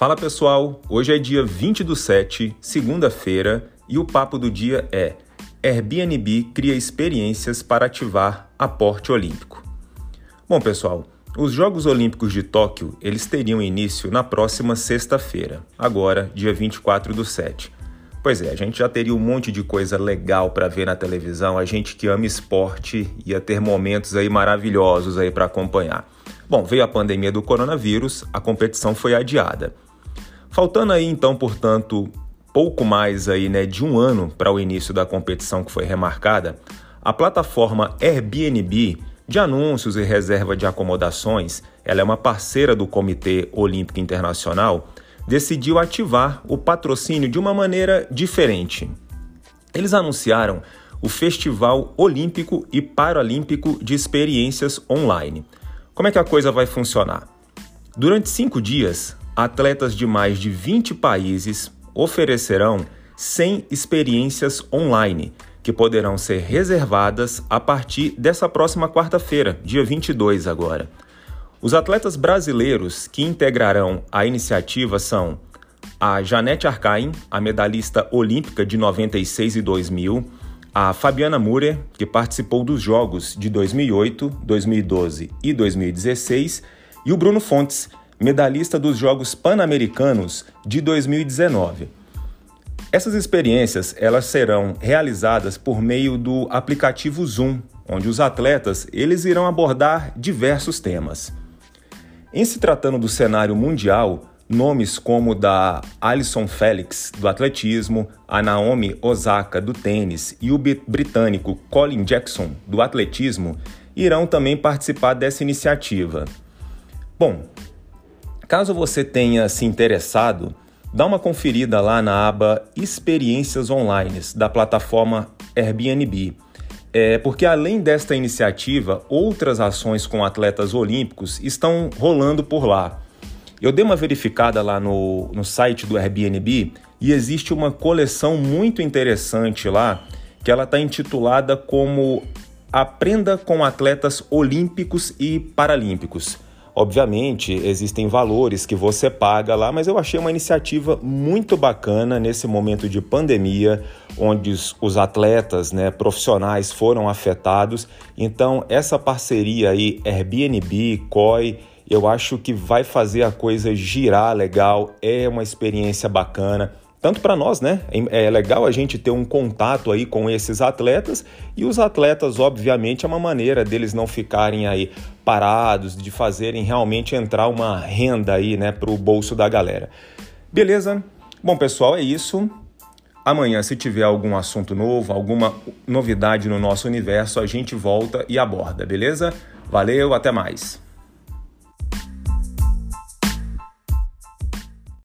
Fala pessoal, hoje é dia 20 do 7, segunda-feira, e o papo do dia é Airbnb cria experiências para ativar aporte olímpico. Bom pessoal, os Jogos Olímpicos de Tóquio eles teriam início na próxima sexta-feira, agora dia 24 do 7. Pois é, a gente já teria um monte de coisa legal para ver na televisão, a gente que ama esporte ia ter momentos aí maravilhosos aí para acompanhar. Bom, veio a pandemia do coronavírus, a competição foi adiada. Faltando aí então, portanto, pouco mais aí, né, de um ano para o início da competição que foi remarcada, a plataforma Airbnb de anúncios e reserva de acomodações, ela é uma parceira do Comitê Olímpico Internacional, decidiu ativar o patrocínio de uma maneira diferente. Eles anunciaram o Festival Olímpico e Paralímpico de Experiências Online. Como é que a coisa vai funcionar? Durante cinco dias, atletas de mais de 20 países oferecerão 100 experiências online que poderão ser reservadas a partir dessa próxima quarta-feira, dia 22 agora. Os atletas brasileiros que integrarão a iniciativa são a Janete Arcaim, a medalhista olímpica de 96 e 2000, a Fabiana Murer, que participou dos Jogos de 2008, 2012 e 2016, e o Bruno Fontes, medalhista dos Jogos Pan-Americanos de 2019. Essas experiências elas serão realizadas por meio do aplicativo Zoom, onde os atletas eles irão abordar diversos temas. Em se tratando do cenário mundial, nomes como da Alison Felix do atletismo, a Naomi Osaka do tênis e o britânico Colin Jackson do atletismo irão também participar dessa iniciativa. Bom, Caso você tenha se interessado, dá uma conferida lá na aba Experiências Online da plataforma Airbnb. É, porque além desta iniciativa, outras ações com atletas olímpicos estão rolando por lá. Eu dei uma verificada lá no, no site do Airbnb e existe uma coleção muito interessante lá que ela está intitulada como Aprenda com Atletas Olímpicos e Paralímpicos. Obviamente, existem valores que você paga lá, mas eu achei uma iniciativa muito bacana nesse momento de pandemia, onde os atletas, né, profissionais foram afetados. Então, essa parceria aí, Airbnb, COI, eu acho que vai fazer a coisa girar legal, é uma experiência bacana tanto para nós, né? É, legal a gente ter um contato aí com esses atletas e os atletas, obviamente, é uma maneira deles não ficarem aí parados, de fazerem realmente entrar uma renda aí, né, para o bolso da galera. Beleza? Bom, pessoal, é isso. Amanhã, se tiver algum assunto novo, alguma novidade no nosso universo, a gente volta e aborda, beleza? Valeu, até mais.